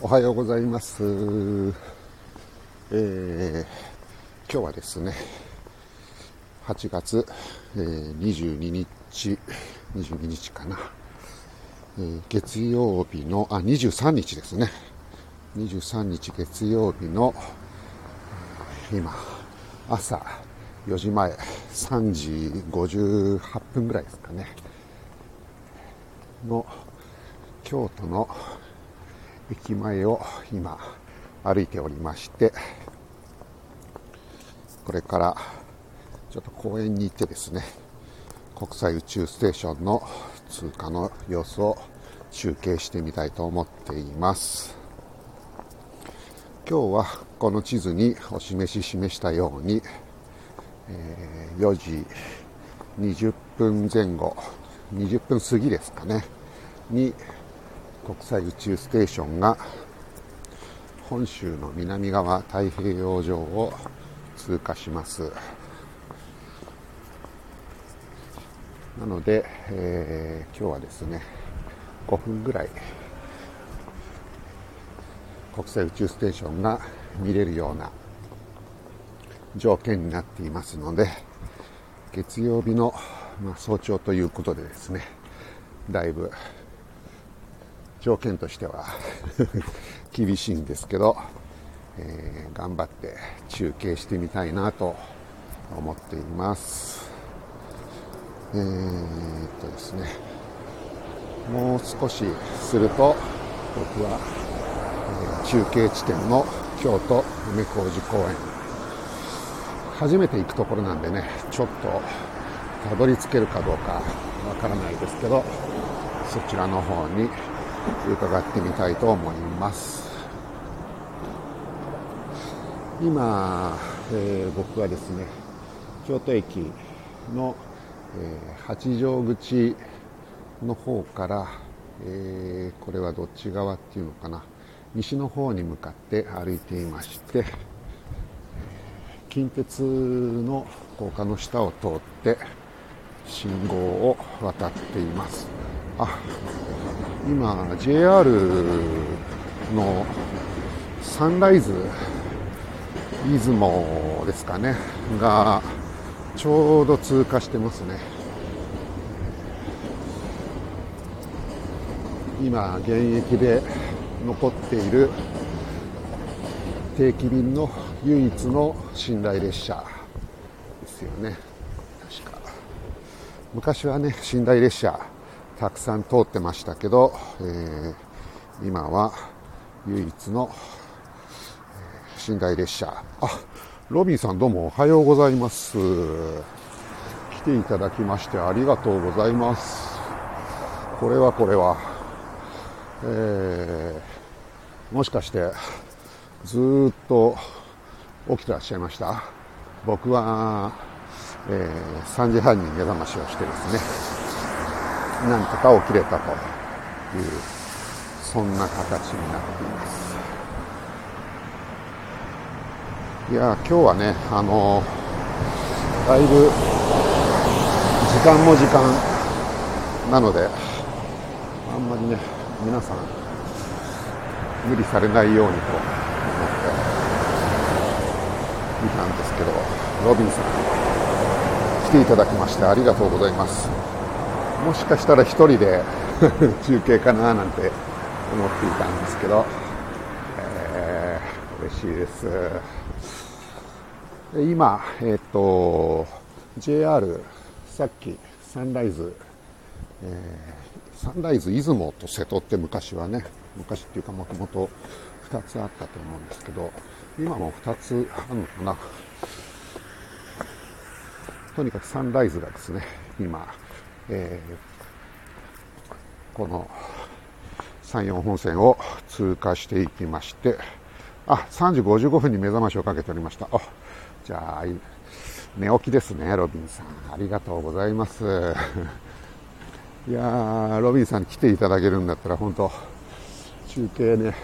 おはようございます。えー、今日はですね、8月、えー、22日、22日かな、えー、月曜日の、あ、23日ですね。23日月曜日の、今、朝4時前、3時58分ぐらいですかね、の、京都の駅前を今歩いておりまして、これからちょっと公園に行ってですね、国際宇宙ステーションの通過の様子を中継してみたいと思っています。今日はこの地図にお示し示したように、え、4時20分前後、20分過ぎですかね、に国際宇宙ステーションが本州の南側太平洋上を通過します。なので、えー、今日はですね5分ぐらい国際宇宙ステーションが見れるような条件になっていますので月曜日の、まあ、早朝ということでですねだいぶ条件としては 厳しいんですけど、えー、頑張って中継してみたいなと思っています。えー、っとですね、もう少しすると僕は、えー、中継地点の京都梅小路公園初めて行くところなんでねちょっとたどり着けるかどうかわからないですけどそちらの方に伺ってみたいと思います。今、えー、僕はですね京都駅の、えー、八丈口の方から、えー、これはどっち側っていうのかな。西の方に向かって歩いていまして近鉄の高架の下を通って信号を渡っています。あ今 JR のサンライズ出雲ですかねがちょうど通過してますね。今現役で残っている定期便の唯一の寝台列車ですよね。確か。昔はね寝台列車たくさん通ってましたけど、えー、今は唯一の、寝台列車。あ、ロビンさんどうもおはようございます。来ていただきましてありがとうございます。これはこれは、えー、もしかしてずっと起きてらっしゃいました？僕は、えー、3時半に目覚ましをしてですね、なんとか起きれたという、そんな形になっています。いや、今日はね、あのだいぶ、時間も時間なので、あんまりね、皆さん、無理されないようにと思っていたんですけど、ロビンさん、来ていただきましてありがとうございます。もしかしたら一人で 中継かななんて思っていたんですけど、えー、嬉しいです。今、えっ、ー、と、JR、さっきサンライズ、えー、サンライズ出雲と瀬戸って昔はね、昔っていうかもともと2つあったと思うんですけど、今も2つあるのかな。とにかくサンライズがですね、今、えー、この山陽本線を通過していきまして、あ、3時55分に目覚ましをかけておりました。あ、じゃあ、寝起きですね、ロビンさん。ありがとうございます。いやー、ロビンさんに来ていただけるんだったら、本当中継ね、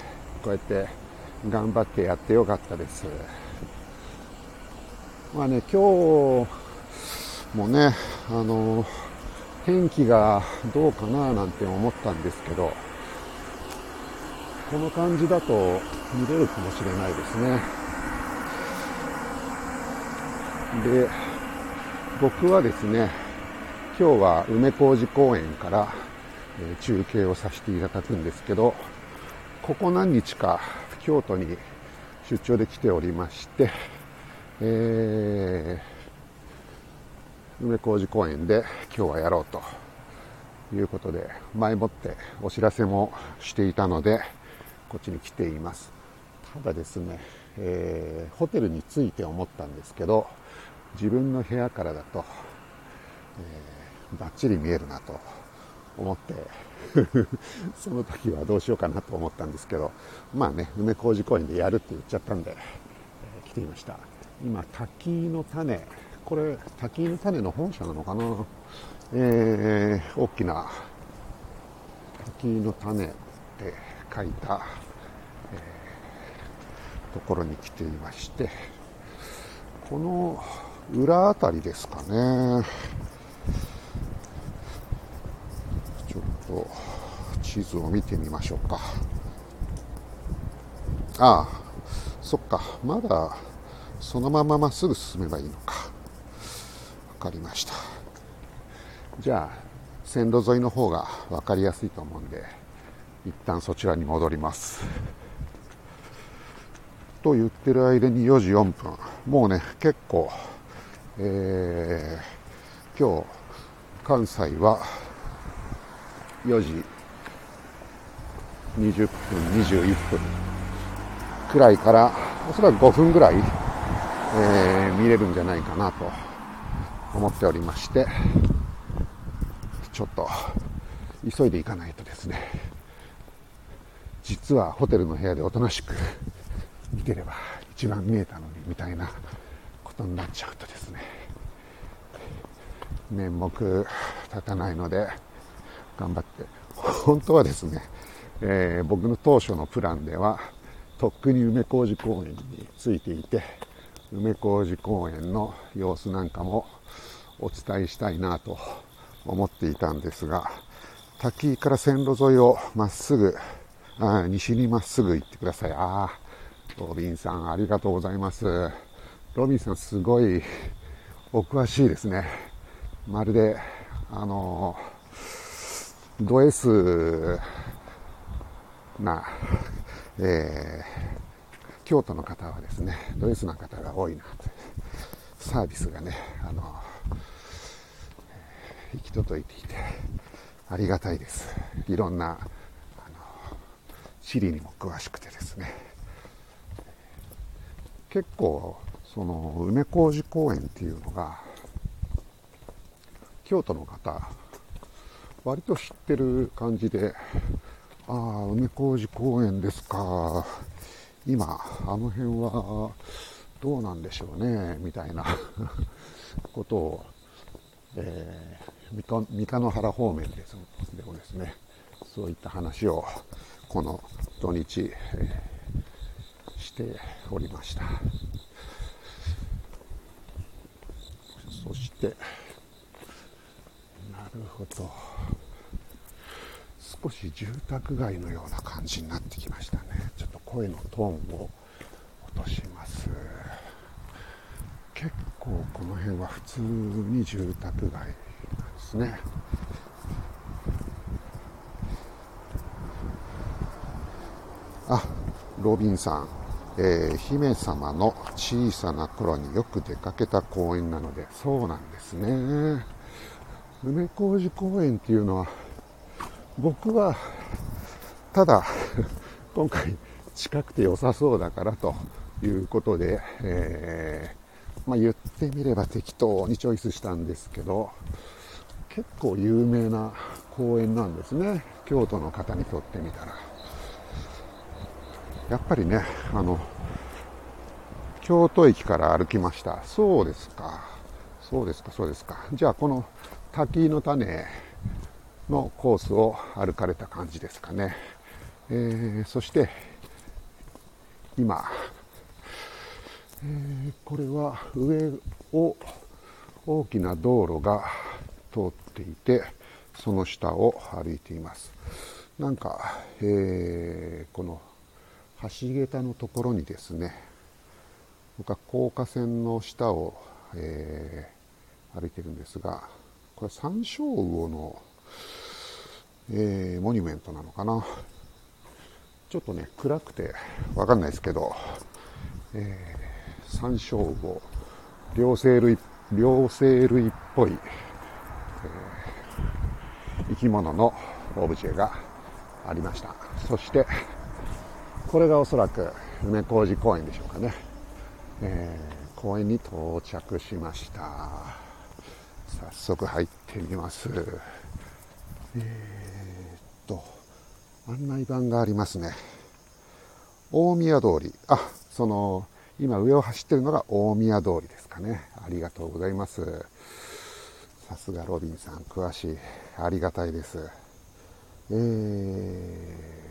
こうやって頑張ってやってよかったです。まあね、今日もね、あのー天気がどうかななんて思ったんですけど、この感じだと見れるかもしれないですね。で、僕はですね、今日は梅小路公園から、中継をさせていただくんですけど、ここ何日か京都に出張で来ておりまして、えー、梅小路公園で今日はやろうということで、前もってお知らせもしていたので、こっちに来ています。ただですね、えー、ホテルに着いて思ったんですけど、自分の部屋からだと、えー、バッチリ見えるなと思って その時はどうしようかなと思ったんですけど、まあね、梅小路公園でやるって言っちゃったんで、えー、来ていました。今、滝の種、これ、滝の種の本社なのかな？えー、大きな滝の種って書いた、えー、ところに来ていまして、この裏あたりですかね。ちょっと地図を見てみましょうか。ああ、そっか、まだそのまままっすぐ進めばいいのか。かりました。じゃあ、線路沿いの方が分かりやすいと思うんで、一旦そちらに戻ります。と言ってる間に4時4分。もうね、結構、えー、今日、関西は4時20分、21分くらいから、おそらく5分ぐらい、えー、見れるんじゃないかなと思っておりまして、ちょっと急いでいかないとですね、実はホテルの部屋でおとなしく見てれば一番見えたのにみたいなことになっちゃうとですね、面目立たないので頑張って、本当はですね、えー、僕の当初のプランでは、とっくに梅小路公園についていて、梅小路公園の様子なんかもお伝えしたいなと思っていたんですが、滝から線路沿いをまっすぐ、あ西にまっすぐ行ってください。ああ、ロビンさんありがとうございます。ロビンさんすごいお詳しいですね。まるで、あの、ド S な、えー、京都の方はですね、ド S な方が多いなと。サービスがね、あの、行き届いていて、ありがたいです。いろんな、あの、地理にも詳しくてですね。結構、その、梅小路公園っていうのが、京都の方、割と知ってる感じで、ああ、梅小路公園ですか。今、あの辺はどうなんでしょうね、みたいな ことを、えー三日野原方面ですでもですね、そういった話をこの土日、えー、しておりました。そして、なるほど。少し住宅街のような感じになってきましたね。ちょっと声のトーンを落とします。結構この辺は普通に住宅街ですね。あ、ロビンさん、えー、姫様の小さな頃によく出かけた公園なので、そうなんですね。梅小路公園っていうのは、僕は、ただ、今回近くて良さそうだからということで、えー、まあ、言ってみれば適当にチョイスしたんですけど、結構有名な公園なんですね。京都の方にとってみたら。やっぱりね、あの、京都駅から歩きました。そうですか。そうですか、そうですか。じゃあ、この滝の種のコースを歩かれた感じですかね。えー、そして、今、えー、これは上を大きな道路が通っていて、その下を歩いています。なんか、えー、この橋桁のところにですね僕は高架線の下を、えー、歩いてるんですがこれ山椒魚の、えー、モニュメントなのかな。ちょっとね暗くてわかんないですけど、えー、山椒魚両生類両生類っぽい、えー、生き物のオブジェがありました。そしてこれがおそらく梅小路公園でしょうかね、えー、公園に到着しました。早速入ってみます。えー、っと案内板がありますね。大宮通り。あその今上を走ってるのが大宮通りですかね。ありがとうございます。さすがロビンさん詳しい。ありがたいです。え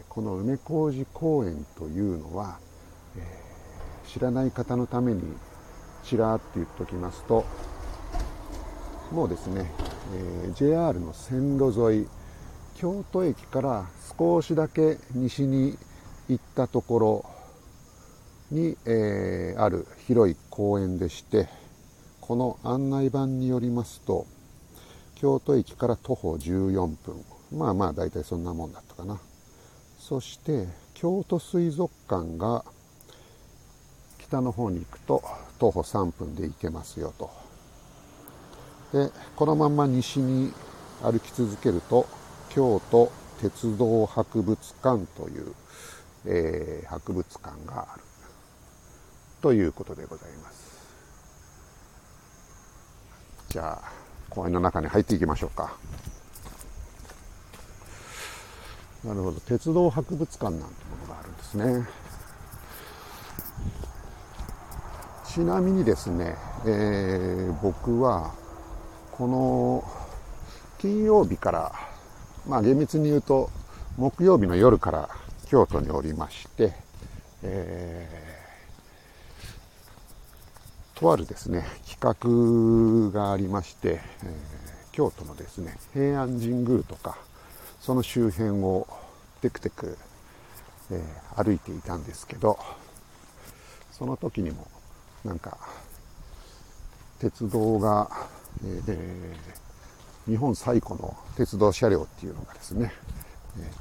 ー、この梅小路公園というのは、えー、知らない方のためにちらって言っておきますともうですね、えー、JR の線路沿い京都駅から少しだけ西に行ったところに、えー、ある広い公園でしてこの案内板によりますと京都駅から徒歩14分まあまあ大体そんなもんだったかな。そして京都水族館が北の方に行くと徒歩3分で行けますよと。でこのまま西に歩き続けると京都鉄道博物館という、えー、博物館があるということでございます。じゃあ公園の中に入っていきましょうか。なるほど。鉄道博物館なんてものがあるんですね。ちなみにですね、えー、僕はこの金曜日からまあ厳密に言うと木曜日の夜から京都におりまして、えー、とあるですね企画がありまして、えー、京都のですね平安神宮とかその周辺をテクテク、えー、歩いていたんですけどその時にもなんか鉄道が、え、日本最古の鉄道車両っていうのがですね、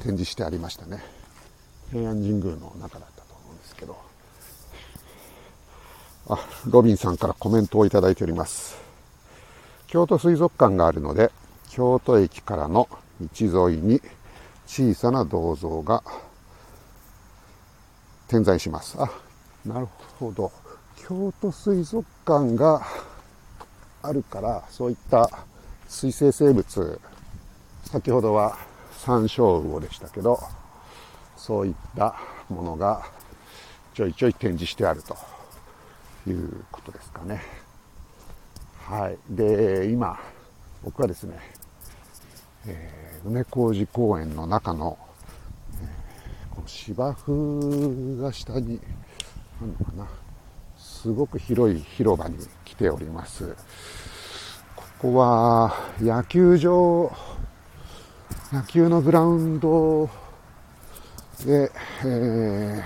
展示してありましたね平安神宮の中だったと思うんですけどあロビンさんからコメントをいいております京都水族館があるので京都駅からの道沿いに小さな銅像が点在します。あ、なるほど。京都水族館があるから、そういった水生生物、先ほどは山椒魚でしたけど、そういったものがちょいちょい展示してあるということですかね。はい。で、今、僕はですね、えー、梅小路公園の中の、えー、この芝生が下にあるのかなすごく広い広場に来ておりますここは野球場野球のグラウンドで、えー、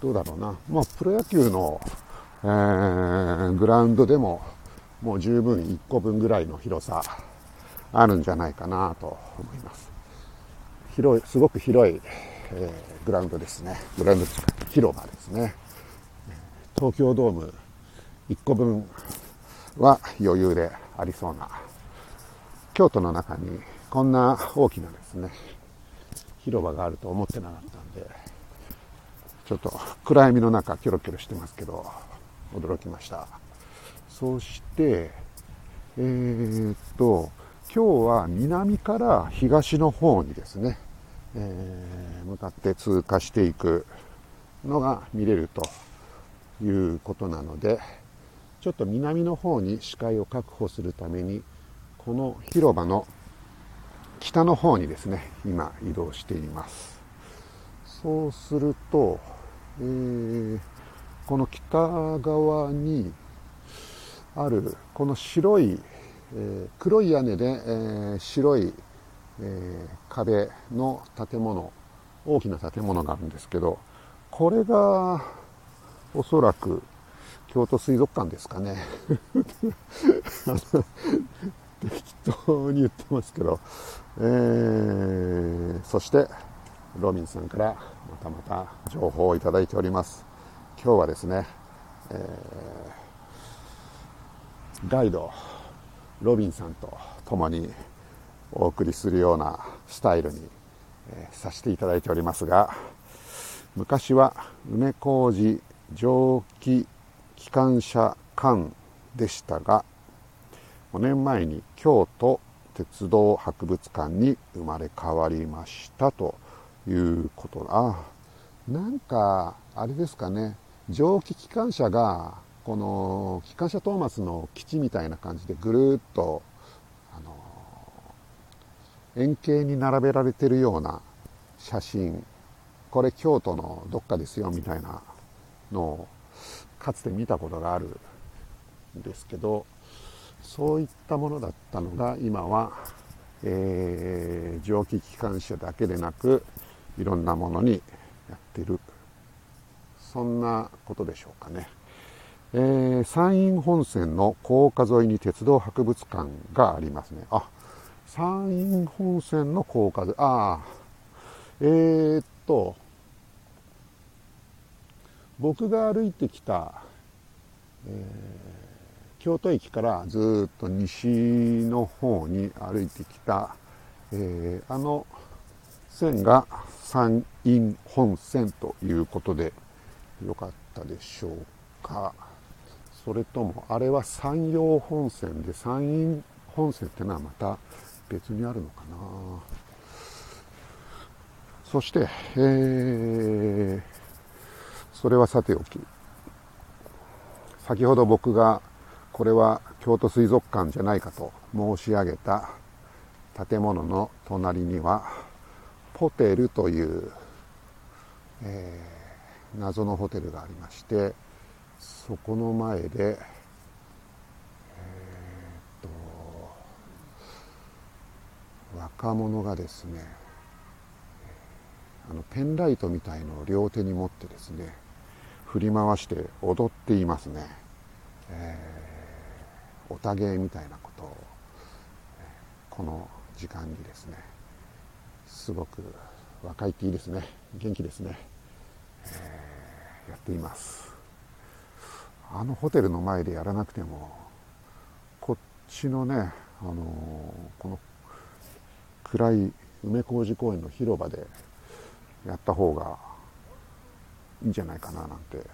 どうだろうな、まあ、プロ野球の、えー、グラウンドでももう十分1個分ぐらいの広さあるんじゃないかなと思います。広い、すごく広い、えー、グラウンドですね。グラウンド広場ですね。東京ドーム1個分は余裕でありそうな、京都の中にこんな大きなですね、広場があると思ってなかったんで、ちょっと暗闇の中キョロキョロしてますけど、驚きました。そして、えー、っと、今日は南から東の方にですね、えー、向かって通過していくのが見れるということなので、ちょっと南の方に視界を確保するために、この広場の北の方にですね、今移動しています。そうすると、えー、この北側にあるこの白いえー、黒い屋根で、えー、白い、え、壁の建物大きな建物があるんですけどこれがおそらく京都水族館ですかね。適当に言ってますけど、えー、そしてロビンさんからまたまた情報をいただいております。今日はですね、えー、ガイドロビンさんと共にお送りするようなスタイルに、えー、させていただいておりますが昔は梅小路蒸気機関車館でしたが5年前に京都鉄道博物館に生まれ変わりましたということ。あなんかあれですかね。蒸気機関車がこの機関車トーマスの基地みたいな感じでぐるっとあの円形に並べられてるような写真。これ京都のどっかですよみたいな。のをかつて見たことがあるんですけどそういったものだったのが今は、えー、蒸気機関車だけでなくいろんなものにやってる。そんなことでしょうかね、えー、山陰本線の高架沿いに鉄道博物館がありますね。あ山陰本線の高架沿いああえー、っと僕が歩いてきた、えー、京都駅からずっと西の方に歩いてきた、えー、あの線が山陰本線ということでよかったでしょうか。それともあれは山陽本線で山陰本線ってのはまた別にあるのかな。そして、えー、それはさておき先ほど僕がこれは京都水族館じゃないかと申し上げた建物の隣にはホテルという、えー、謎のホテルがありましてそこの前で、えー、っと若者がですねあのペンライトみたいのを両手に持ってですね振り回して踊っていますね、えー、おたげみたいなことをこの時間にですねすごく若いっていいですね。元気ですね、えー、やっています。あのホテルの前でやらなくてもこっちのね、あのー、この暗い梅小路公園の広場でやった方がいいんじゃないかななんて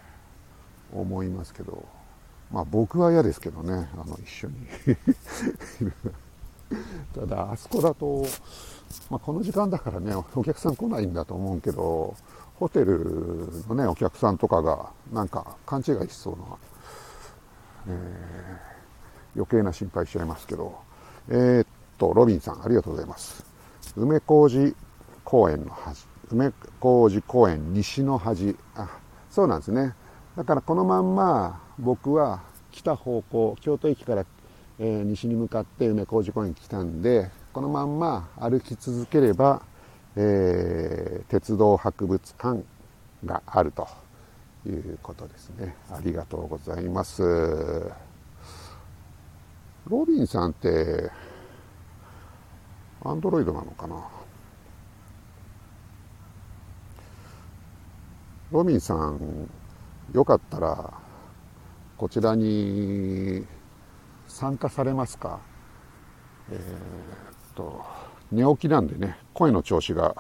思いますけど。まあ僕は嫌ですけどね。あの一緒に。ただあそこだとまあ、この時間だからね、お客さん来ないんだと思うけど、ホテルのね、お客さんとかが、なんか勘違いしそうな、えー、余計な心配しちゃいますけど、えー、っと、ロビンさん、ありがとうございます。梅小路公園の端、梅小路公園西の端、あ、そうなんですね。だからこのまんま僕は来た方向、京都駅から、えー、西に向かって梅小路公園に来たんで、このまんま歩き続ければ、えー、鉄道博物館があるということですね。ありがとうございます。ロビンさんって、アンドロイドなのかな？ロビンさん、よかったら、こちらに参加されますか、えーと、寝起きなんでね、声の調子が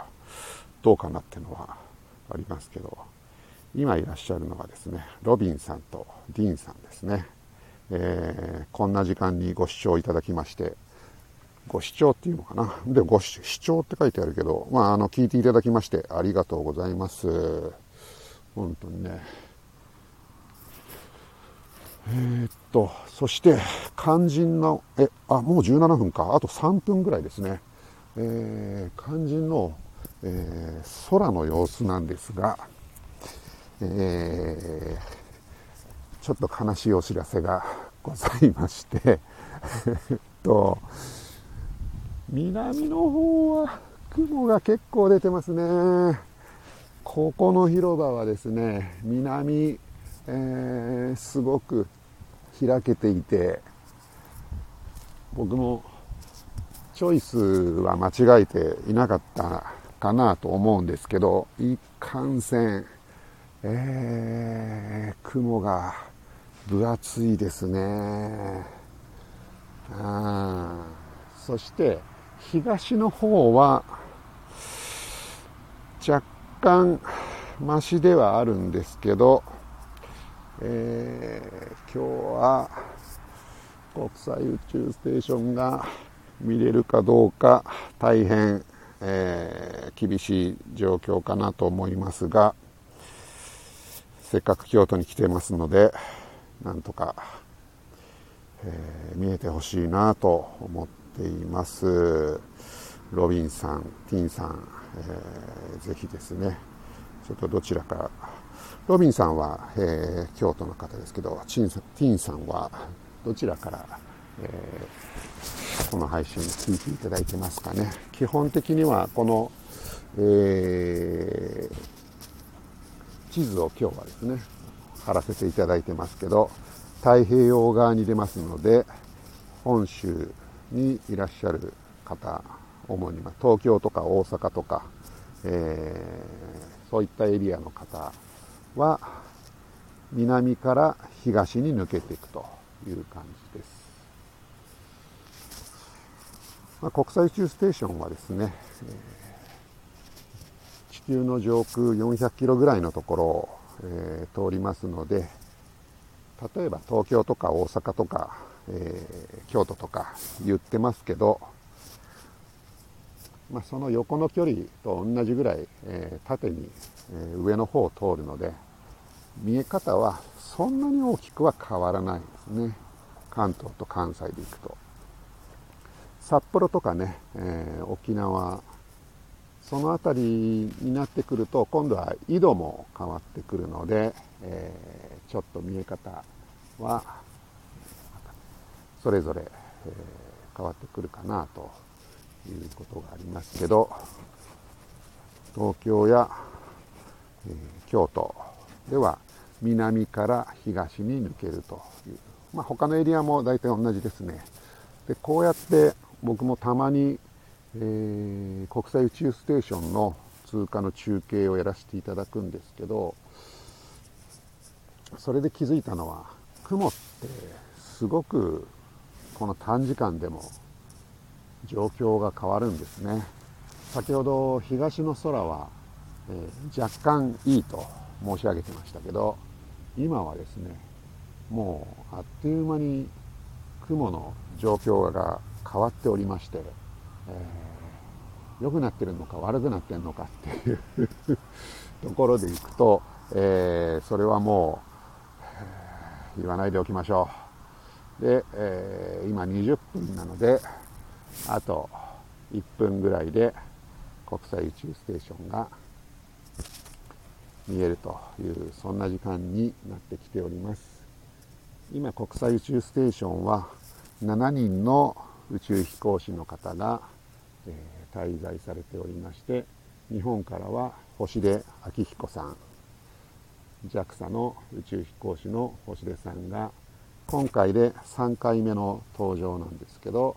どうかなっていうのはありますけど、今いらっしゃるのはですね、ロビンさんとディーンさんですね。えー、こんな時間にご視聴いただきまして、ご視聴っていうのかな？で、ご視聴って書いてあるけど、まあ、あの、聞いていただきましてありがとうございます。本当にね。えー、っと、そして、肝心の、え、あ、もう17分か。あと3分ぐらいですね。えー、肝心の、えー、空の様子なんですが、え、ちょっと悲しいお知らせがございまして、えっと、南の方は雲が結構出てますね。ここの広場はですね、南、えー、すごく開けていて、僕もチョイスは間違えていなかったかなと思うんですけど、一貫線、えー、雲が分厚いですね。あそして東の方は若干マシではあるんですけど、えー、今日は国際宇宙ステーションが見れるかどうか大変、えー、厳しい状況かなと思いますがせっかく京都に来てますのでなんとか、えー、見えてほしいなと思っています。ロビンさんティンさん、えー、ぜひですねちょっとどちらかロビンさんは、えー、京都の方ですけどティンさんはどちらから、えー、この配信聞いていただいてますかね。基本的にはこの、えー、地図を今日はですね、貼らせていただいてますけど、太平洋側に出ますので、本州にいらっしゃる方、主に東京とか大阪とか、えー、そういったエリアの方は、南から東に抜けていくという感じです。まあ、国際宇宙ステーションはですね、えー、地球の上空400キロぐらいのところを、えー、通りますので、例えば東京とか大阪とか、えー、京都とか言ってますけど、まあ、その横の距離と同じぐらい、えー、縦に、えー、上の方を通るので見え方はそんなに大きくは変わらないですね。関東と関西で行くと。札幌とかね、えー、沖縄その辺りになってくると今度は緯度も変わってくるので、えー、ちょっと見え方はそれぞれ、え、変わってくるかなと。いうことがありますけど東京や、えー、京都では南から東に抜けるという、まあ、他のエリアも大体同じですね。でこうやって僕もたまに、えー、国際宇宙ステーションの通過の中継をやらせていただくんですけどそれで気づいたのは雲ってすごくこの短時間でも状況が変わるんですね先ほど東の空は、えー、若干いいと申し上げてましたけど今はですねもうあっという間に雲の状況が変わっておりまして、えー、良くなってるのか悪くなってるのかっていう ところでいくと、えー、それはもう、言わないでおきましょう。で、えー、今20分なので、あと1分ぐらいで国際宇宙ステーションが見えるというそんな時間になってきております。今国際宇宙ステーションは7人の宇宙飛行士の方が、えー、滞在されておりまして日本からは星出明彦さん JAXA の宇宙飛行士の星出さんが今回で3回目の登場なんですけど、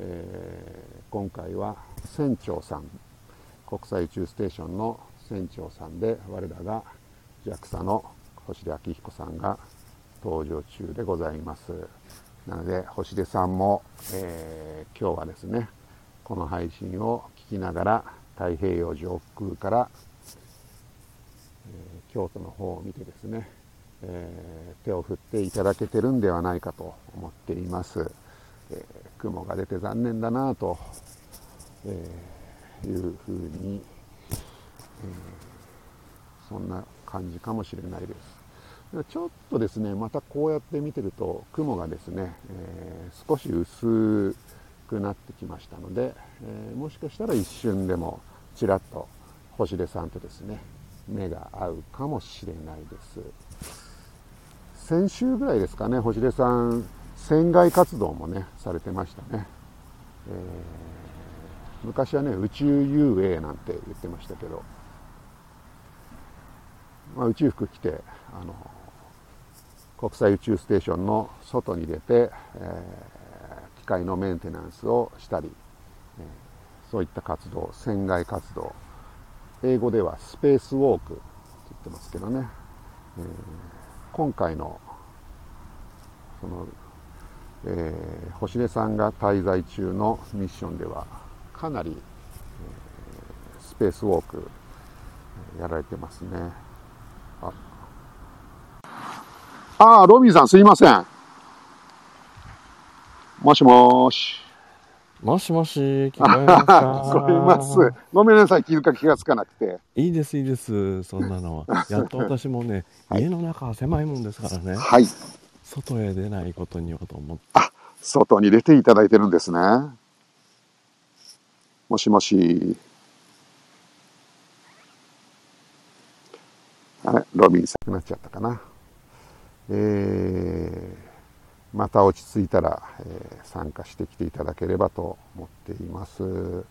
えー、今回は船長さん国際宇宙ステーションの船長さんで我らが JAXA の星出明彦さんが登場中でございます。なので星出さんも、えー、今日はですねこの配信を聞きながら太平洋上空から、えー、京都の方を見てですね、えー、手を振っていただけてるんではないかと思っています、え雲が出て残念だなと、えいうふうにえー、そんな感じかもしれないです。ちょっとですね、またこうやって見てると雲がですね、えー、少し薄くなってきましたので、え、もしかしたら一瞬でもちらっと星出さんとですね、目が合うかもしれないです。先週ぐらいですかね、星出さん、船外活動もね、されてましたね。えー昔はね宇宙遊泳なんて言ってましたけど、まあ、宇宙服着てあの国際宇宙ステーションの外に出て、えー、機械のメンテナンスをしたり、えー、そういった活動船外活動。英語ではスペースウォークって言ってますけどね、えー、今回のその、えー、星出さんが滞在中のミッションではかなり、えー、スペースウォークやられてますねああロビンさんすいませんもしもしもしもし、聞こえますか？聞こえます。ごめんなさい、気づか気がつかなくて。いいです、いいです、そんなのは。やっと私もね、はい、家の中は狭いもんですからね。はい。外へ出ないことにようと思って。あ、外に出ていただいてるんですね。もしもし。あれ、ロビンさんなっちゃったかな。えーまた落ち着いたら、えー、参加してきていただければと思っています。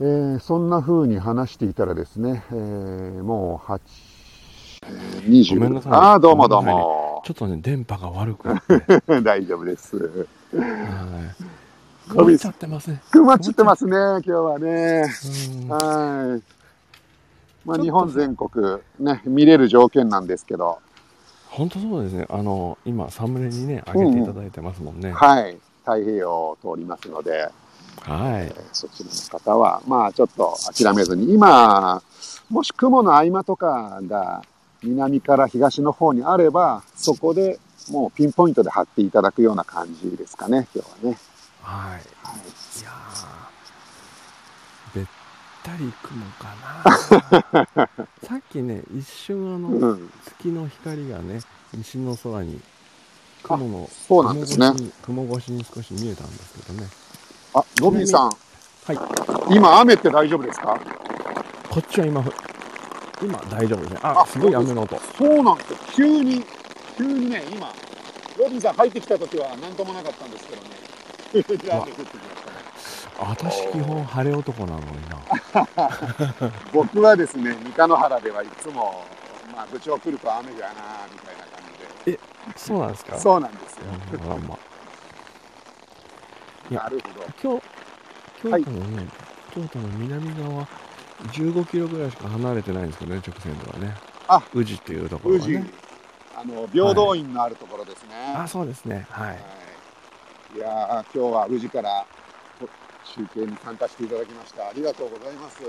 えー、そんな風に話していたらですね、えー、もう8、20。ごめんなさい。ああ、どうもどうも。ちょっとね、電波が悪くて。大丈夫です。はい。曇っちゃってますね。曇っちゃってますね、今日はね。はい。まあ、日本全国ね、見れる条件なんですけど、本当そうですね。あの、今、サムネにね、上げていただいてますもんね。うんはい。太平洋を通りますので、はい、えー、そちらの方は、まあ、ちょっと諦めずに、今、もし雲の合間とかが南から東の方にあれば、そこでもうピンポイントで貼っていただくような感じですかね、今日はね。はい。はい、いやべったり雲かな。さっきね一瞬あの、うん、月の光がね西の空に雲のそうなんですね。雲越しに少し見えたんですけどね。あロビンさん。はい。今雨って大丈夫ですか？こっちは今今大丈夫ですね。あすごい雨の音。そうなんですよ。急に急にね今ロビンさん入ってきた時は何ともなかったんですけどね。雨降ってきました私基本晴れ男なのにな。僕はですね三日野原ではいつもまあ部長来ると雨がなみたいな感じで。えそうなんですか？そうなんですよ、うん、まあまあ。いやなるほど。京京都のね、はい、京都の南側15キロぐらいしか離れてないんですけどね直線ではね。あ宇治っていうところはね。あの平等院のあるところですね、はい、あそうですね。はい、はい、いや今日は宇治から中継に参加していただきました。ありがとうございます。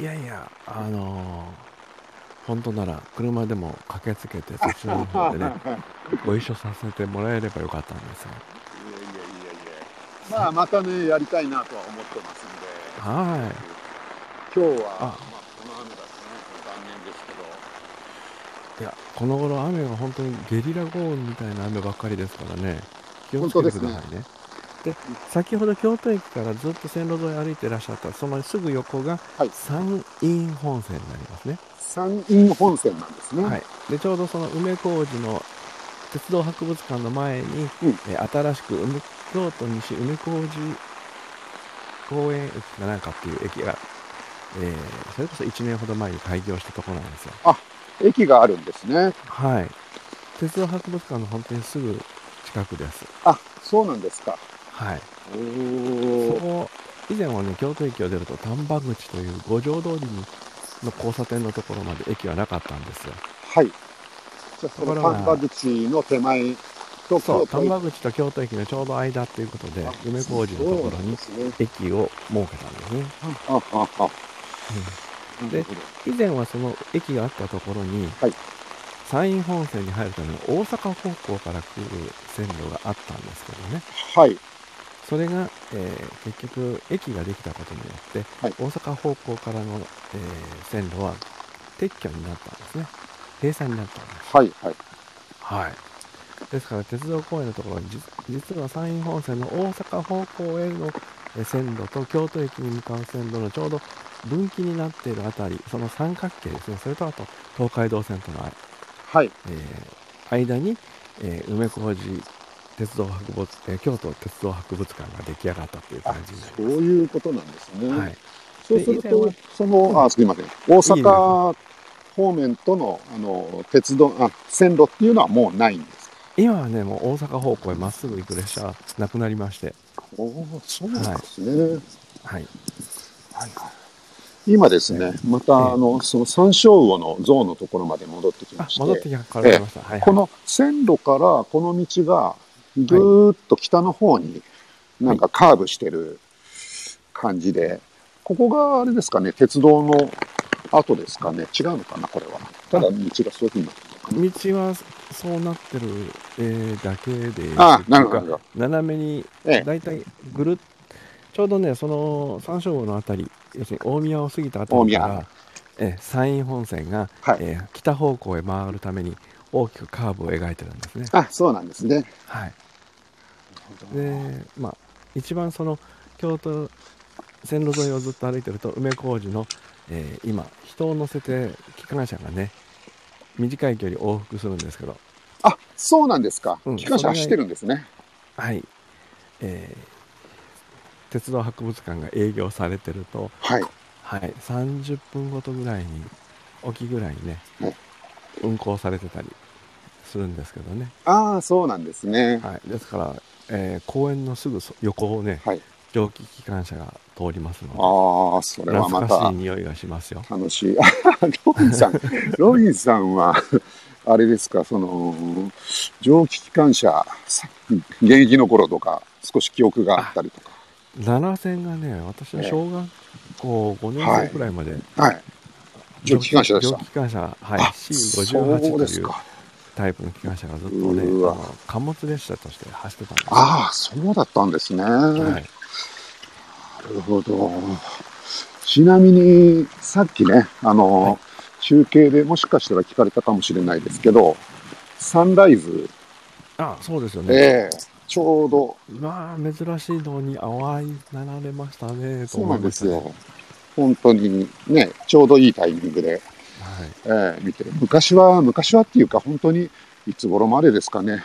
いやいやあのー、本当なら車でも駆けつけてそちらの方でね ご一緒させてもらえればよかったんですがいやいやいやいやまあまたねやりたいなとは思ってますんで。はい今日はまあこの雨だしね残念ですけど。いやこの頃雨が本当にゲリラ豪雨みたいな雨ばっかりですからね。気をつけてくださいね。で先ほど京都駅からずっと線路沿い歩いてらっしゃったそのすぐ横が山陰本線になりますね、山陰本線なんですね、はい、でちょうどその梅小路の鉄道博物館の前に、うん、え新しく梅京都西梅小路公園駅かなんかっていう駅が、えー、それこそ1年ほど前に開業したところなんですよあ駅があるんですねはい鉄道博物館の本当にすぐ近くですあそうなんですかはい。そこ、以前はね、京都駅を出ると丹波口という五条通りにの交差点のところまで駅はなかったんですよ。はい。じゃあ、その丹波口の手前とそう、丹波口と京都駅のちょうど間ということで、梅小路のところに駅を設けたんですね。あああうん、で、以前はその駅があったところに、はい、山陰本線に入るための大阪方向から来る線路があったんですけどね。はい。それが、えー、結局駅ができたことによって、はい、大阪方向からの、えー、線路は撤去になったんですね。閉鎖になったんです。はいはい。はい。ですから鉄道公園のところに実は山陰本線の大阪方向への線路と京都駅に向かう線路のちょうど分岐になっているあたりその三角形ですねそれとあと東海道線との、はいえー、間に、えー、梅小路鉄道博物、えー京都鉄道博物館が出来上がったっていうあ感じになりそうます。いうことなんですね。はい。そうするとその、あ、すみません。大阪方面との、あの、鉄道、あ、線路っていうのはもうないんですか？今はね、もう大阪方向へまっすぐ行く列車はなくなりまして、おお、そうなんですね。はい。はいはい今ですね、また、ええ。あの、その山椒魚の像のところまで戻ってきあまし、て、戻ってきました。この線路からこの道がぐーっと北の方になんかカーブしてる感じで、ここがあれですかね、鉄道の跡ですかね、違うのかな、これは。ただ道がそういうふうになってる。道はそうなってる、えーだけで、あなるほど斜めに、ええ。だいたいぐるっちょうどね、その山椒魚のあたり、要するに大宮を過ぎたあたりか大ら、えー山陰本線が、はいえー北方向へ回るために大きくカーブを描いてるんですね。あ、そうなんですね。はい。で、まあ、一番その京都線路沿いをずっと歩いてると梅小路の、えー今人を乗せて機関車がね短い距離往復するんですけどあ、そうなんですかうん。機関車走ってるんですね。はい、えー鉄道博物館が営業されてると、はい。はい、30分ごとぐらいに沖ぐらいにね、はい運行されてたりするんですけどね、ああ、そうなんですね。はい、ですから、えー公園のすぐそ横をねはい。蒸気機関車が通りますのでああ、それはまた懐かしい匂いがしますよ。楽しい。あ ロビンさん、ロビンさんは、あれですか、その、蒸気機関車、さ現役の頃とか、少し記憶があったりとか。七線がね、私は小学校5年生くらいまで、はい。蒸気機関車でした蒸気。機関車、はい、あ C58 そうという。タイプの機関車がずっとね、貨物列車として走ってたんですよ。ああ、そうだったんですね。は。ないるほど。ちなみに、さっきね、あの、はい中継でもしかしたら聞かれたかもしれないですけど、サンライズ、あ、そうですよね。ええちょうど、まあ、珍しいのに淡いなられましたね、とそう思ないんですよ。本当にね、ちょうどいいタイミングで、はい。ええ見てる。昔は、昔はっていうか、本当に、いつ頃までですかね。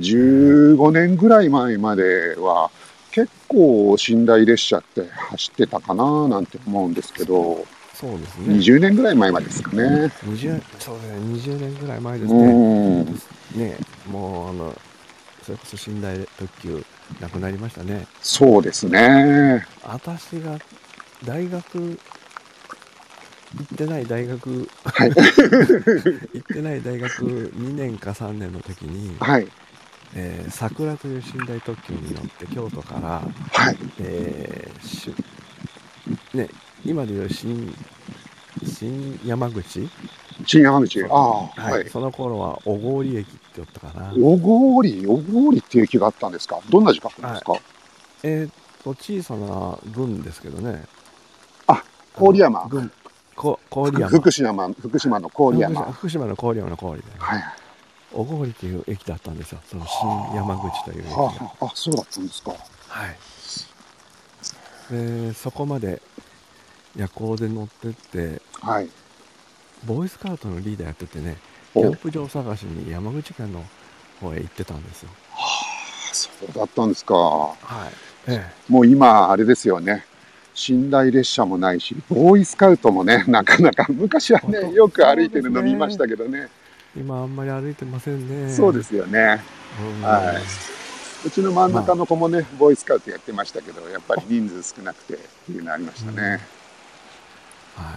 15年ぐらい前までは、結構寝台列車って走ってたかななんて思うんですけど、そうですね。20年ぐらい前までですかね。20そうですね、20年ぐらい前ですうね。ん。ね、もう、あの、それこそ寝台特急なくなりましたね。そうですね。私が大学行ってない大学、はい 行ってない大学2年か3年の時に、はい。えー桜という寝台特急に乗って京都から、はい。えーしね、今でいう新新山口、新山口。ああ、はいはい。その頃は小郡駅って言ったかな、小郡、小郡っていう駅があったんですか？どんな字書くんですか、えーっと小さな郡ですけどね。あ郡山。郡こ郡山。福島、福島の郡山。福島の郡山の郡で、はい。小郡っていう駅だったんですよ。その新山口という駅が。はあ、あ、そうだったんですか。はい。でそこまで夜行で乗ってってはい。ボーイスカウトのリーダーやっててねキおャンプ場探しに山口県の方へ行ってたんですよ。そうだったんですか。はい。えもう今、あれですよね。寝台列車もないし、ボーイスカウトもね、なかなか、昔はね、よく歩いてるの見ましたけどね。え今あんまり歩いてませんね。そうですよね。うん。はうちの真ん中の子もね、ボーイスカウトやってましたけど、やっぱり人数少なくてっていうのありましたね。は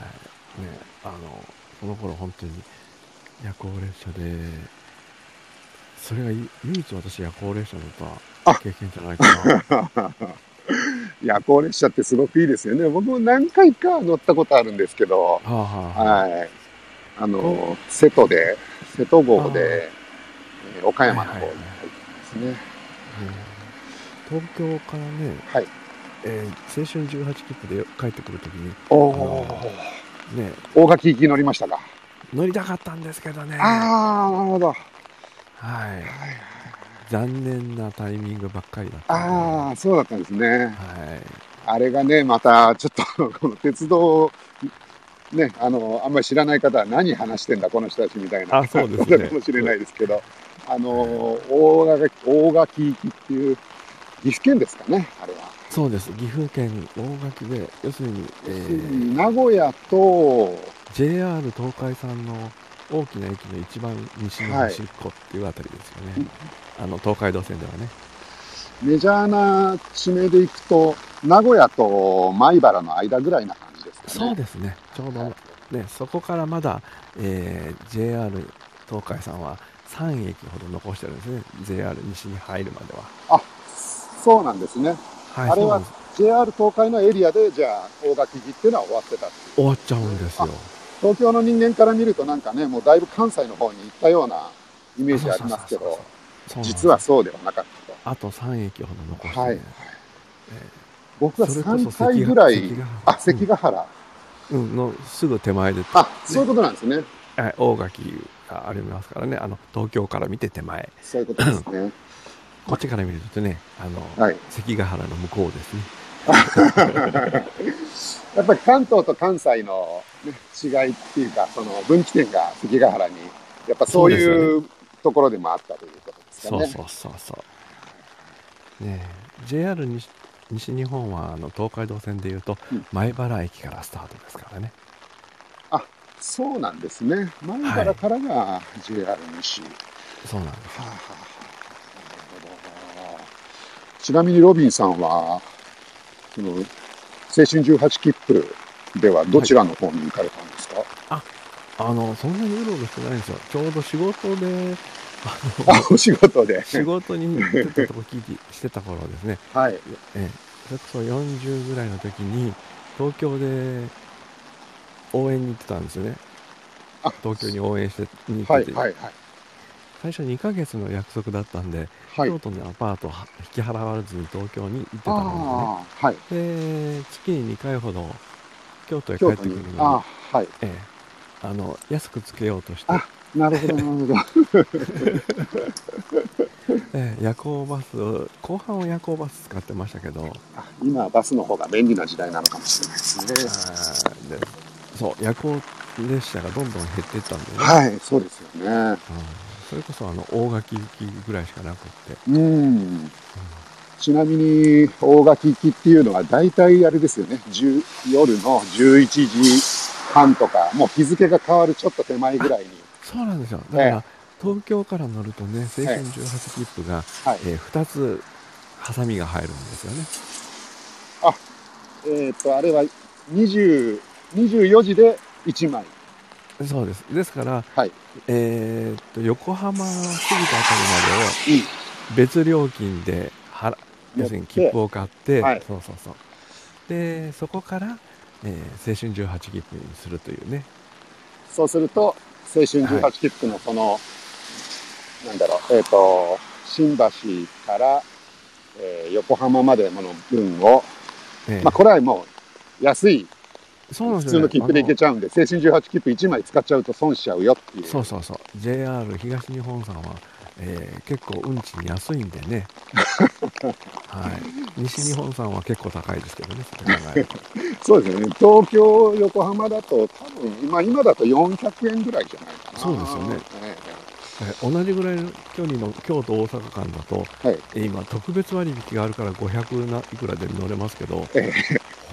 い。ねあのその頃本当に夜行列車でそれがい唯一私夜行列車乗ったあ経験じゃないかな 夜行列車ってすごくいいですよね。僕も何回か乗ったことあるんですけど、はあ、はあはあはい。あの、瀬戸で、瀬戸号で、えー岡山の方に入ってますね。うん東京からね、はい。えー青春18切符で帰ってくるときにおおお。ね大垣行き乗りましたか。乗りたかったんですけどねああ、なるほど。はい残念なタイミングばっかりだったああ、そうだったんですね。はいあれがね、また、ちょっと、この鉄道、ね、あの、あんまり知らない方は何話してんだ、この人たちみたいな。あそうですねかもしれないですけど。あの、大垣、大垣行きっていう、岐阜県ですかね、あれは。そうです。岐阜県大垣で、要するに、えー、名古屋と、JR 東海さんの大きな駅の一番西の端っこっていうあたりですよね。あの、東海道線ではね。メジャーな地名で行くと、名古屋と米原の間ぐらいな感じですかね。そうですね。ちょうど、ね、そこからまだ、えー JR 東海さんは3駅ほど残してるんですね。JR 西に入るまでは。あ、そうなんですね。はい、あれは JR 東海のエリアで、じゃあ、大垣行きっていうのは終わってた。終わっちゃうんですよ。東京の人間から見るとなんかね、もうだいぶ関西の方に行ったようなイメージありますけど、実はそうではなかったと。あと3駅ほど残して、ねはいえ僕はそれこそ3回ぐらい関ヶ、あ、関ヶ原。ーうん、のすぐ手前で、あ、そういうことなんですね。はい大垣がありますからね、あの東京から見て手前、そういうことですね。こっちから見るとね、あの、はい。関ヶ原の向こうですね。やっぱり関東と関西の、ね、違いっていうか、その分岐点が関ヶ原に、やっぱそういうところでもあったということですかね。そうそうそうそう。ねえ JR 西西日本はあの東海道線でいうと、うん米原駅からスタートですからね。そうなんですね。前原からが JR 西。そうなんです。はあはあちなみにロビンさんは、その青春18切符ではどちらの方に行かれたんですか、あの、そんなにうろうろしてないんですよ。ちょうど仕事で、あ、お仕事で。仕事に行ってたとこ聞いてしてた頃ですね。はい。ええ、それこそ40ぐらいの時に、東京で応援に行ってたんですよね。あ東京に応援してに行はい、ってて、はい、最初2ヶ月の約束だったんで、はい。京都のアパートを引き払わずに東京に行ってたんああ、はい。ですね。で、月に2回ほど京都へ帰ってくるのに、。にああ、はい。ええあの安くつけようとして、あなるほど、なるほど。ええ夜行バスを、後半は夜行バス使ってましたけど、あ今はバスの方が便利な時代なのかもしれないですね。でそう、夜行列車がどんどん減っていったんでね、はい、そうですよね。うんそれこそあの大垣行きぐらいしかなくって、うん。ちなみに、大垣行きっていうのは大体あれですよね。10夜の11時半とか、もう日付が変わるちょっと手前ぐらいに。そうなんですよ。だから、え東京から乗るとね、青春18切符が、はい。え2つ、ハサミが入るんですよね。えっ、と、あれは20、24時で1枚。そうです。ですから、はいえーっと、横浜過ぎたあたりまでうんを別料金で払、要するに切符を買って、はいそうそうそう。で、そこから、えー青春18切符にするというね。そうすると、青春18切符のその、なんだろう、えっ、と、新橋から、えー横浜までの分を、えーまあ、これはもう安い普そうなんですよね通の切符で行けちゃうんで、青春18切符1枚使っちゃうと損しちゃうよっていう。そうそうそう。JR 東日本さんは、えー結構運賃安いんでね。はい。西日本さんは結構高いですけどね、それ考えると。そうですよね。東京、横浜だと多分、今、今だと400円ぐらいじゃないかな。そうですよねええ同じぐらいの距離の京都大阪間だと、えはい。え今特別割引があるから500ないくらで乗れますけど、え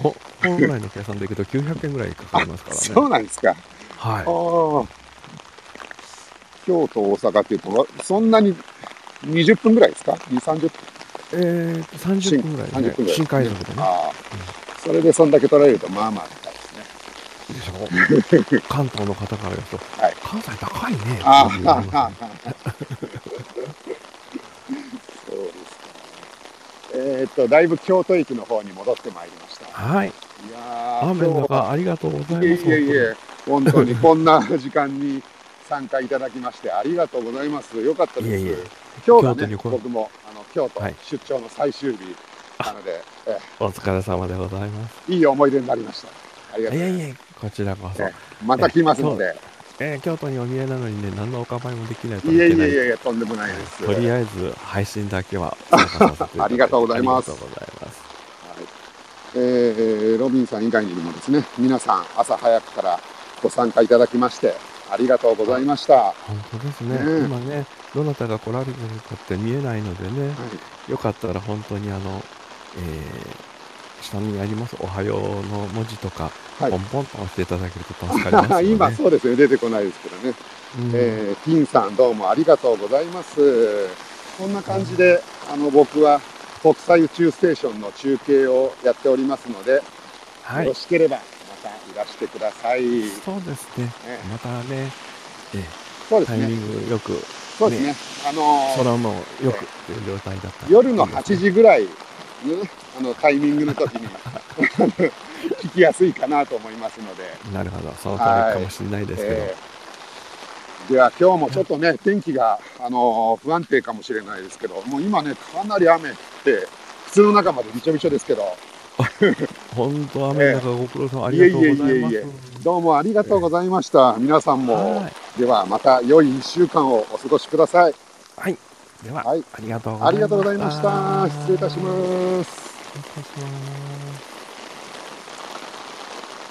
ほ本来の計算でいくと900円ぐらいかかりますからね。そうなんですか。はああ。京都、大阪っていうと、そんなに20分ぐらいですか ?2、30分？い。えーと、30分ぐらいで、30ね分ぐらい新快速でね。ああ。それでそんだけ取られると、まあまあ高いですね。でしょ？関東の方から言うと、はい関西高いね。あありあますね。そうですか。えーっと、だいぶ京都駅の方に戻ってまいりました。はい。いやー雨の中ありがとうございます。いえいえいえ、本当にこんな時間に参加いただきましてありがとうございます。よかったです。いえいえ今日がね、僕もあの京都はい出張の最終日なので、えお疲れ様でございます。いい思い出になりました。ありがとうございます。いえいえ、こちらこそ。えまた来ますので、えー京都にお見えなのにね、何のお構いもできないといけない。いえいえ、とんでもないです。とりあえず配信だけはありがとうございますありがとうございます。はいえーロビンさん以外にもですね、皆さん朝早くからご参加いただきまして、ありがとうございました。本当ですね。ね今ね、どなたが来られてるかって見えないのでね、はい。よかったら本当にあの、えー下にあります「おはよう」の文字とか、はいポンポンと押していただけると助かりますね、今そうですね、出てこないですけどね。うんえー、ティンさんどうもありがとうございます。こんな感じで、あの、僕は国際宇宙ステーションの中継をやっておりますので、はいよろしければまたいらしてください。そうですね。ね。またね、えーそうですタイミね。ングよくそうですね。あのー空もよくっていう状態だったら夜の8いいですね時ぐらいのね、あのタイミングの時に 聞きやすいかなと思いますので、なるほど。その通りかもしれないですけど、えーでは今日もちょっとね、天気が、あのー不安定かもしれないですけど、もう今ね、かなり雨降って、靴の中までびちょびちょですけど、本当雨の中ご苦労さんありがとうございます、いえいえいえいえ。どうもありがとうございました。皆さんも、はい。ではまた良い1週間をお過ごしください。はい。では、はい。ありがとうございました。ありがとうございました。失礼いたします。失礼いたします